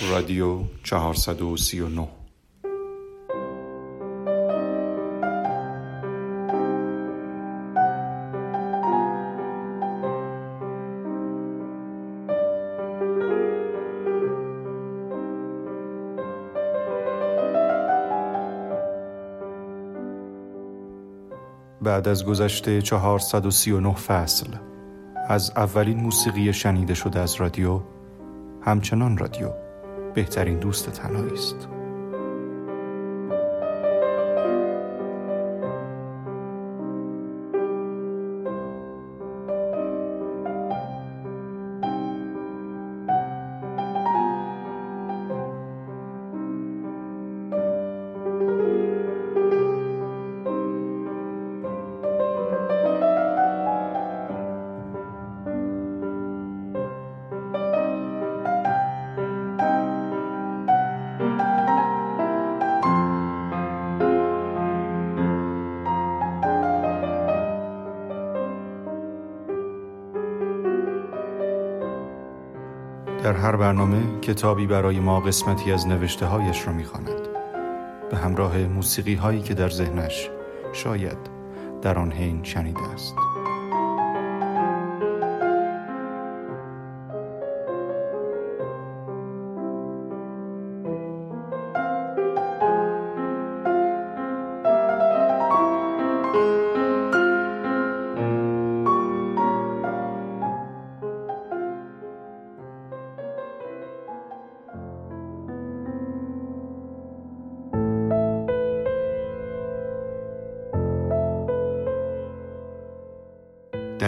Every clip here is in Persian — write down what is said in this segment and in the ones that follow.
رادیو 439 بعد از گذشته 439 فصل از اولین موسیقی شنیده شده از رادیو همچنان رادیو. بهترین دوست تنهایی است هر برنامه کتابی برای ما قسمتی از نوشته هایش را می‌خواند. به همراه موسیقی هایی که در ذهنش شاید در آن حین شنیده است.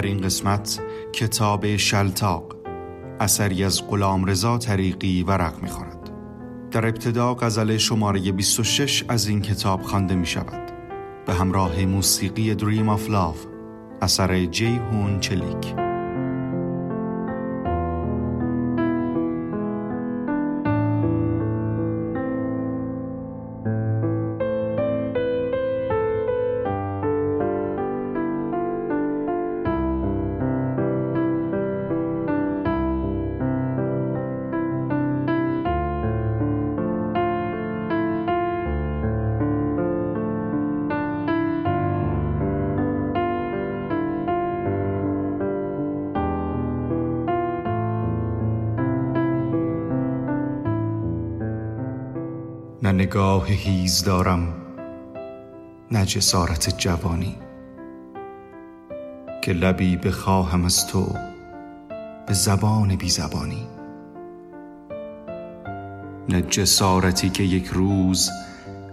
این قسمت کتاب شلتاق اثری از غلام رضا طریقی ورق می‌خورد. در ابتدا غزل شماره 26 از این کتاب خوانده می شود به همراه موسیقی دریم آف لاو اثر جیهون چلیک. نگاه هیز دارم نه جسارت جوانی. که لبی بخواهم از تو به زبان بی زبانی. نه جسارتی که یک روز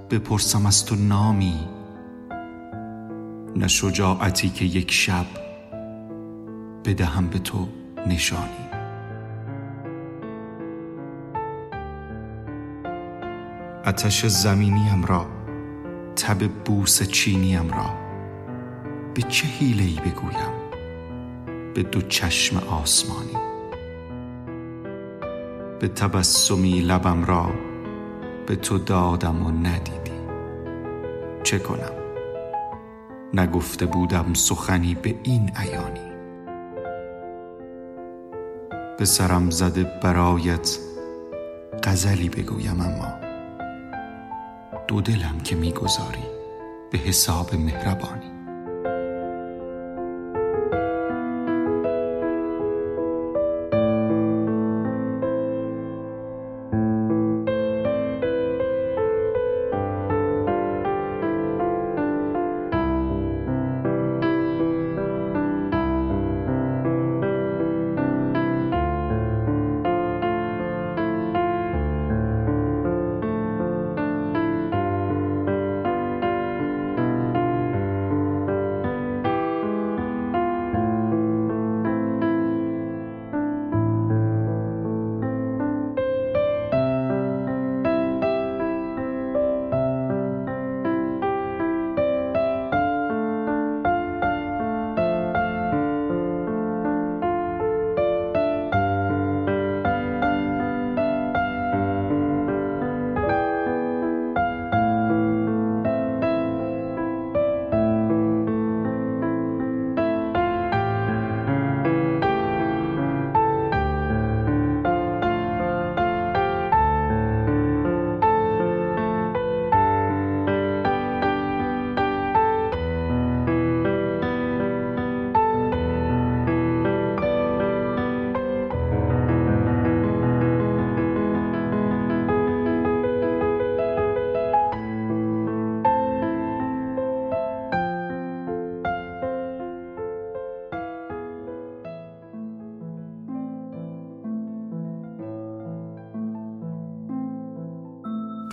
بپرسم از تو نامی نه شجاعتی که یک شب بدهم به تو نشانی. آتش زمینیم را تب بوس چینیم را. به چه ای بگویم؟ به دو چشم آسمانی. به تبسمی لبم را به تو دادم و ندیدی. چه کنم؟ نگفته بودم سخنی به این عیانی. به سرم زده برایت غزلی بگویم اما. دو دلم که می‌گذاری. به حساب مهربانی.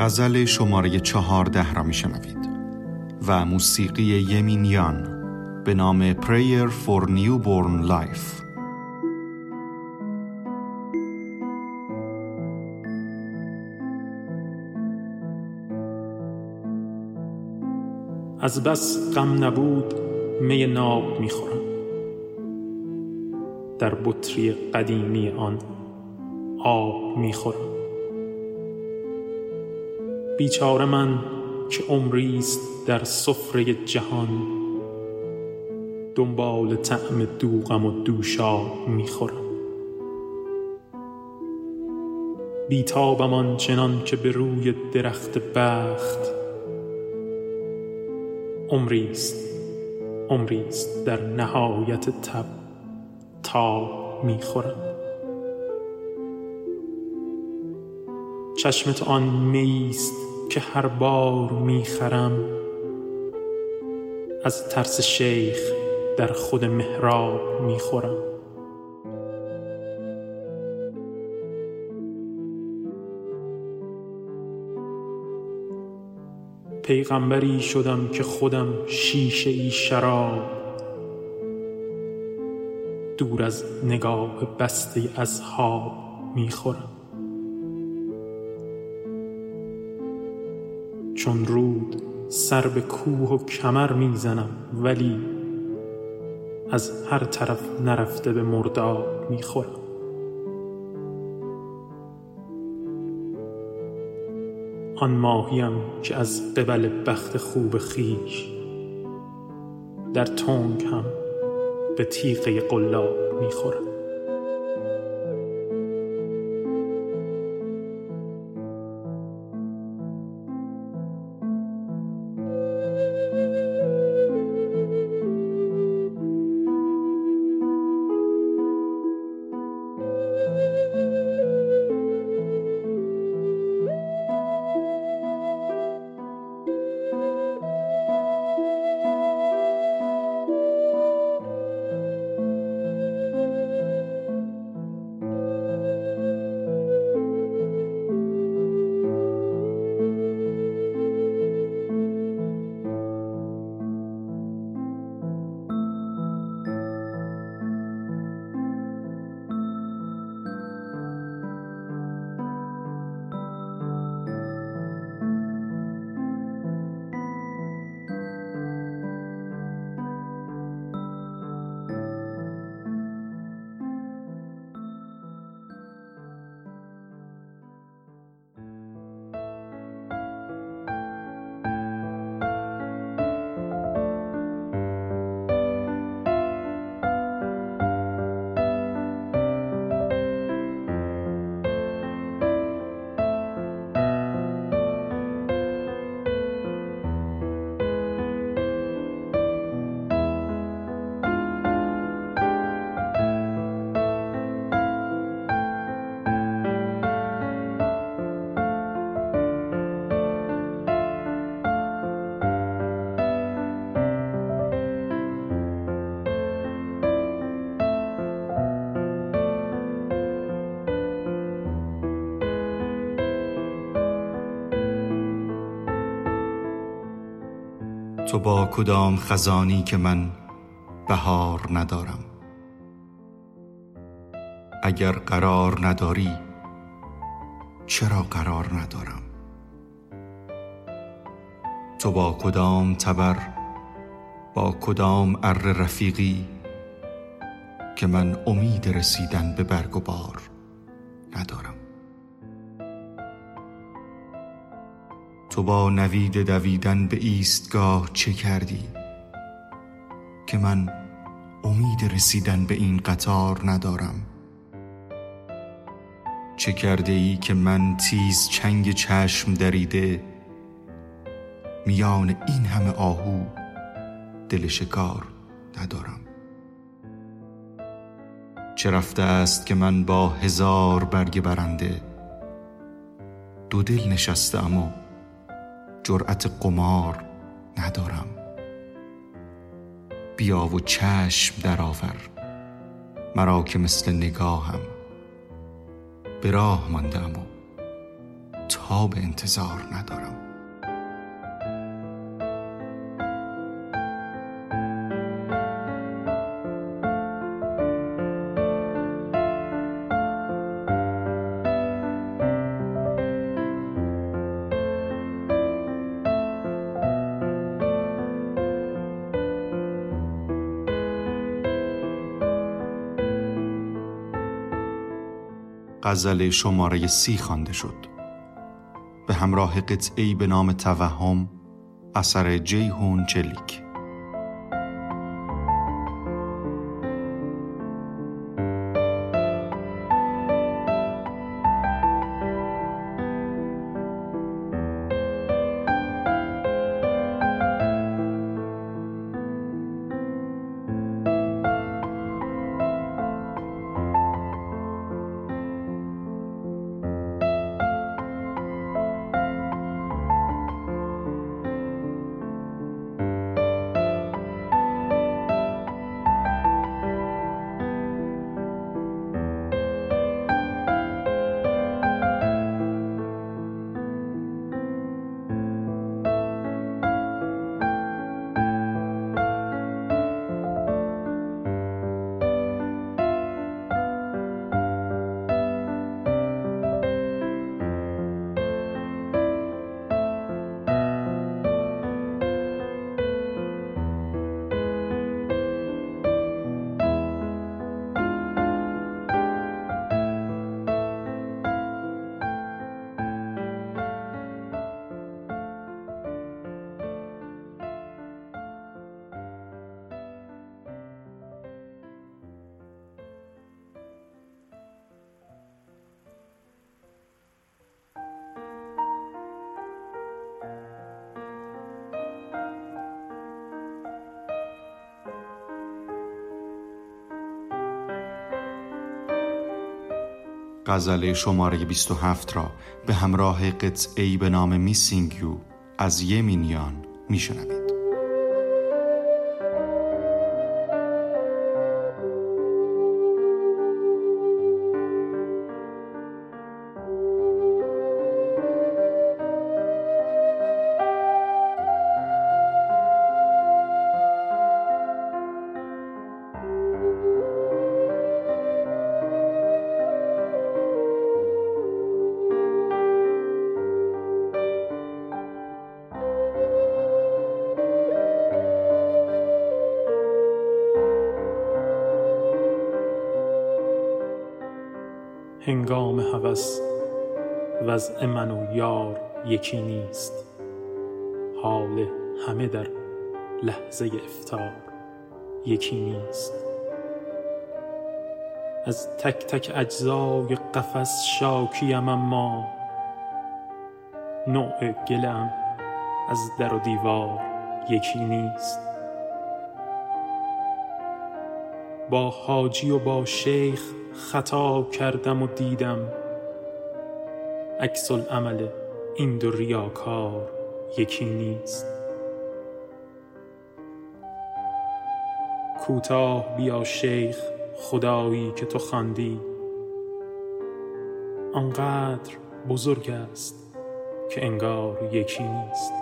غزل شماره چهارده را میشنوید و موسیقی یمینیان به نام Prayer for Newborn Life. از بس غم نبود می ناب می‌خورم. در بطری قدیمی آن آب می‌خورم. بیچاره من که عمریست در سفره جهان. دنبال طعم دوغم و دوشاب می‌خورم. بیتابم آن چنان که به روی درخت بخت. عمریست عمریست در نهایت تب تا می‌خورم. چشمت آن میست که هر بار می‌خرم از ترس شیخ در خود محراب می‌خورم. پیغمبری شدم که خودم شیشه ای شراب دور از نگاه بسته اصحاب می‌خورم. چون رود سر به کوه و کمر می‌زنم ولی از هر طرف نرفته به مرداب می‌خورم. آن ماهیم که از قبل بخت خوب خیش در تنگ هم به تیغه قلاب می‌خورم. تو با کدام خزانی که من بهار ندارم. اگر قرار نداری چرا قرار ندارم؟ تو با کدام تبر با کدام ار رفیقی که من امید رسیدن به برگ و بار ندارم؟ تو با نوید دویدن به ایستگاه چه کردی؟ که من امید رسیدن به این قطار ندارم. چه کرده ای که من تیز چنگ چشم دریده؟ میان این همه آهو دل شکار ندارم. چه رفته است که من با هزار برگ برنده؟ دو دل نشسته اما جرأت قمار ندارم. بیا و چشم درآور مرا که مثل نگاهم به راه مانده و تا به انتظار ندارم. غزل شماره سی خوانده شد. به همراه قطعی به نام توهم اثر جیهون چلیک. غزل شماره 27 را به همراه قطعی به نام میسینگ یو از یمینیان میشنوید. هنگام هوس وضع من و یار یکی نیست. حال همه در لحظه افتار یکی نیست. از تک تک اجزای قفس شاکیم اما نوع گلم از در و دیوار یکی نیست. با حاجی و با شیخ خطا کردم و دیدم عکس العمل این دو ریاکار یکی نیست. کوتاه بیا شیخ خدایی که تو خواندی. آنقدر بزرگ است که انگار یکی نیست.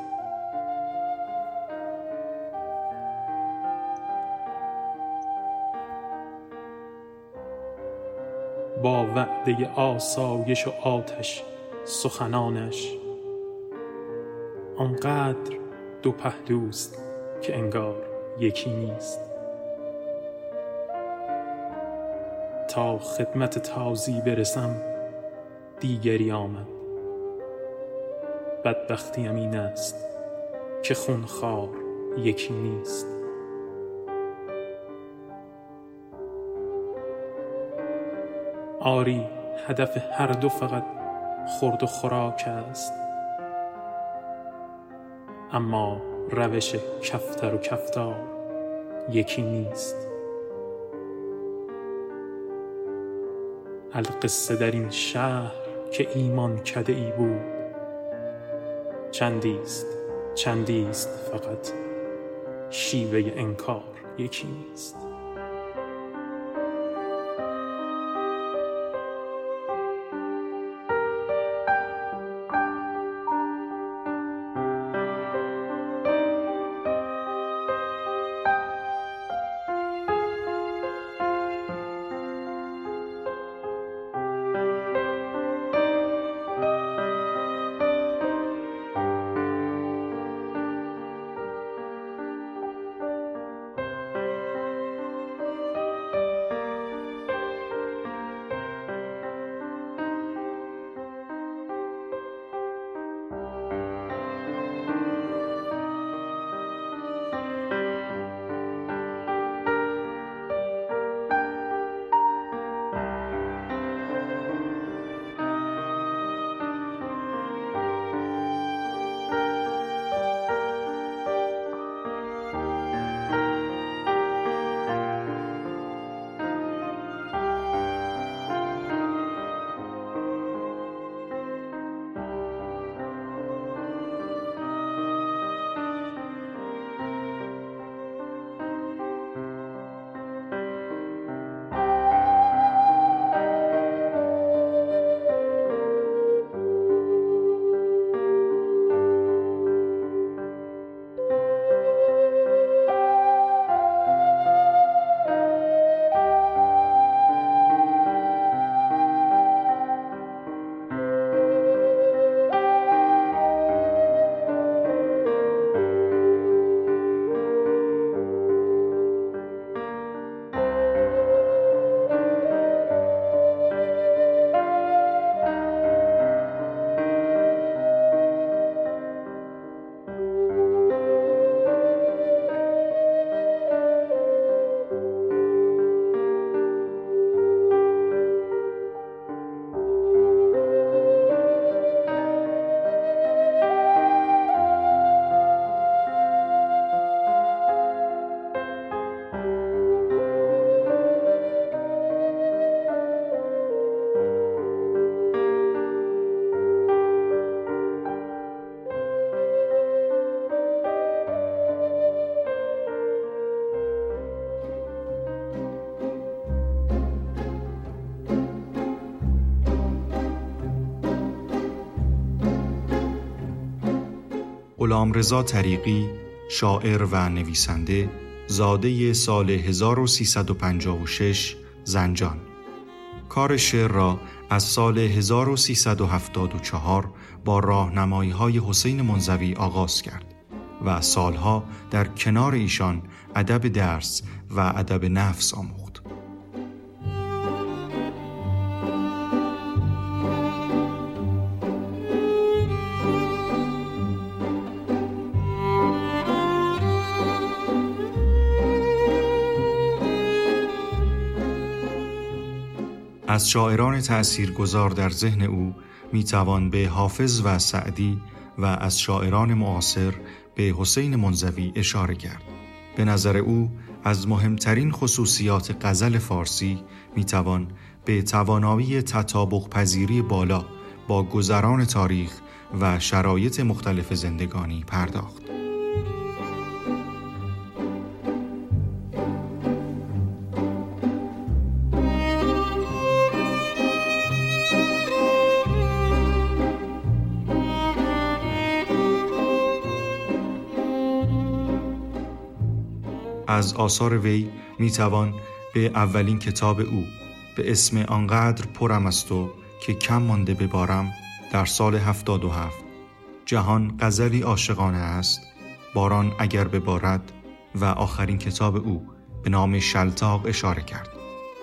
وعده آسایش و آتش سخنانش. آنقدر دو پهلوست که انگار یکی نیست. تا خدمت تازی برسم دیگری آمد. بدبختیم این است که خونخوار یکی نیست. آری هدف هر دو فقط خورد و خوراک است. اما روش کفتر و کفتار یکی نیست. القصه در این شهر که ایمان کده ای بود چندیست چندیست فقط شیوه انکار یکی نیست. غلامرضا طریقی شاعر و نویسنده زاده سال 1356 زنجان کار شعر را از سال 1374 با راهنمایی های حسین منزوی آغاز کرد و سالها در کنار ایشان ادب درس و ادب نفس آموخت. از شاعران گذار در ذهن او می توان به حافظ و سعدی و از شاعران معاصر به حسین منزوی اشاره کرد. به نظر او از مهمترین خصوصیات غزل فارسی می توان به توانایی تطابق پذیری بالا با گذران تاریخ و شرایط مختلف زندگانی پرداخت. از آثار وی می توان به اولین کتاب او به اسم آنقدر پرم است تو که کم مانده ببارم در سال 77 جهان غزلی عاشقانه است باران اگر ببارد و آخرین کتاب او به نام شلتاق اشاره کرد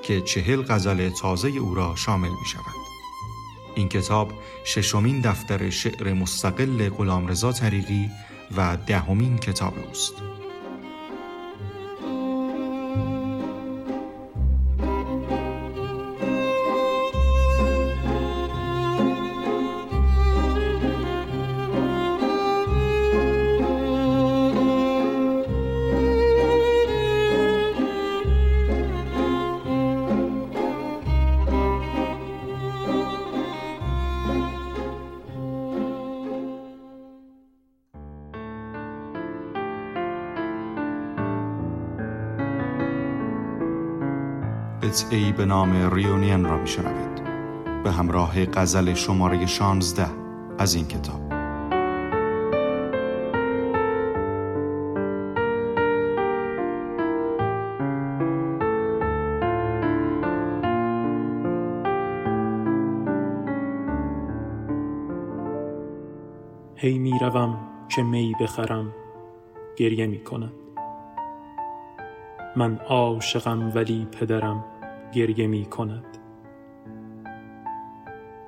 که چهل غزل تازه او را شامل می شود. این کتاب ششمین دفتر شعر مستقل غلامرضا طریقی و دهمین کتاب اوست. قطعی به نام ریونین را میشنوید. به همراه غزل شماره 16 از این کتاب. هی می روم که می بخرم گریه می کند من عاشقم ولی پدرم گریه می کند.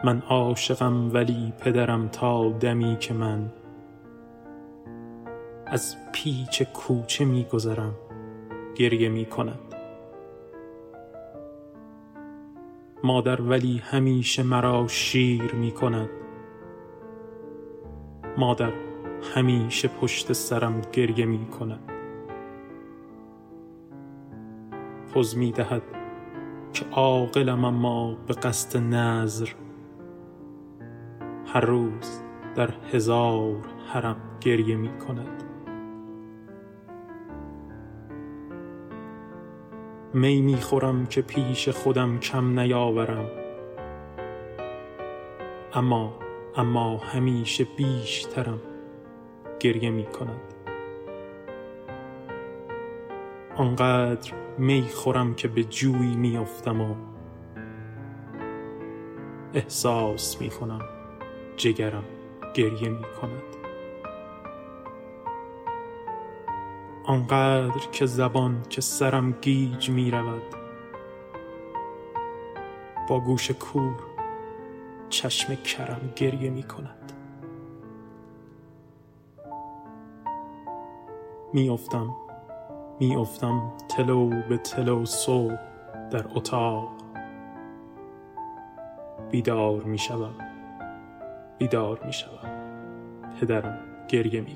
من عاشقم ولی پدرم تا دمی که من از پیچ کوچه می گذرم گریه می کند. مادر ولی همیشه مرا شیر می کند. مادر همیشه پشت سرم گریه می کند. پوز می دهد که عاقلم اما به قصد نظر هر روز در هزار حرم گریه می کند می می خورم که پیش خودم کم نیاورم. اما اما همیشه بیشترم گریه می کند آنقدر می خورم که به جویی می افتم و احساس می کنم جگرم گریه می کند. آنقدر که زبان که سرم گیج می رود با گوش کور چشم کرم گریه می کند. می افتم. می افتم تلو به تلو صبح در اتاق. بیدار می شوم بیدار می شوم پدرم گریه می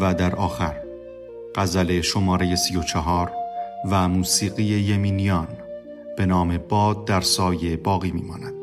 و در آخر غزل شماره سی و چهار و موسیقی یمینیان به نام باد در سایه باقی میماند.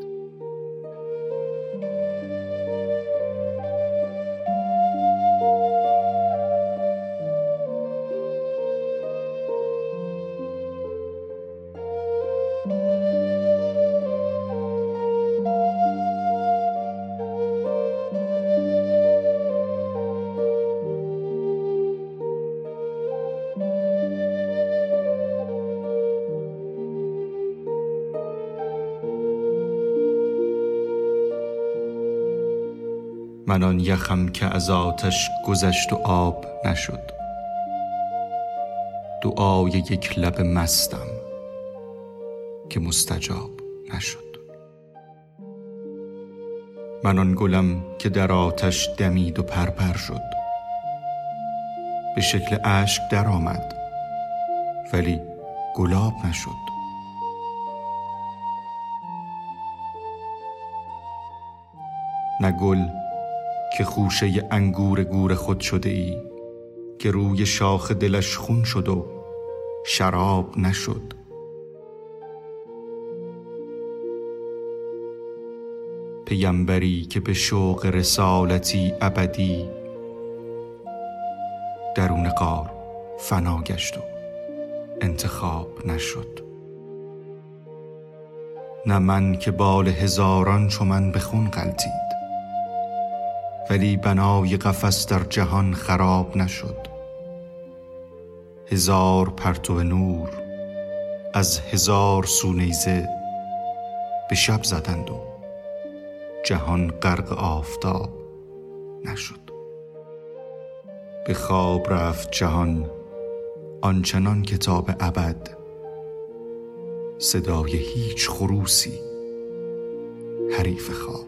من آن یخم که از آتش گذشت و آب نشد. دعای یک لب مستم که مستجاب نشد. من آن گلم که در آتش دمید و پرپر شد. به شکل اشک درآمد ولی گلاب نشد. نه گل که خوشه انگور گور خود شده ای که روی شاخ دلش خون شد و شراب نشد. پیمبری که به شوق رسالتی ابدی درون قار فنا گشت و انتخاب نشد. نه من که بال هزاران چو من به خون غلطید ولی بنای قفس در جهان خراب نشد. هزار پرتو نور از هزار سونیزه به شب زدند و جهان غرق آفتاب نشد. به خواب رفت جهان آنچنان کتاب ابد صدای هیچ خروسی حریف خواب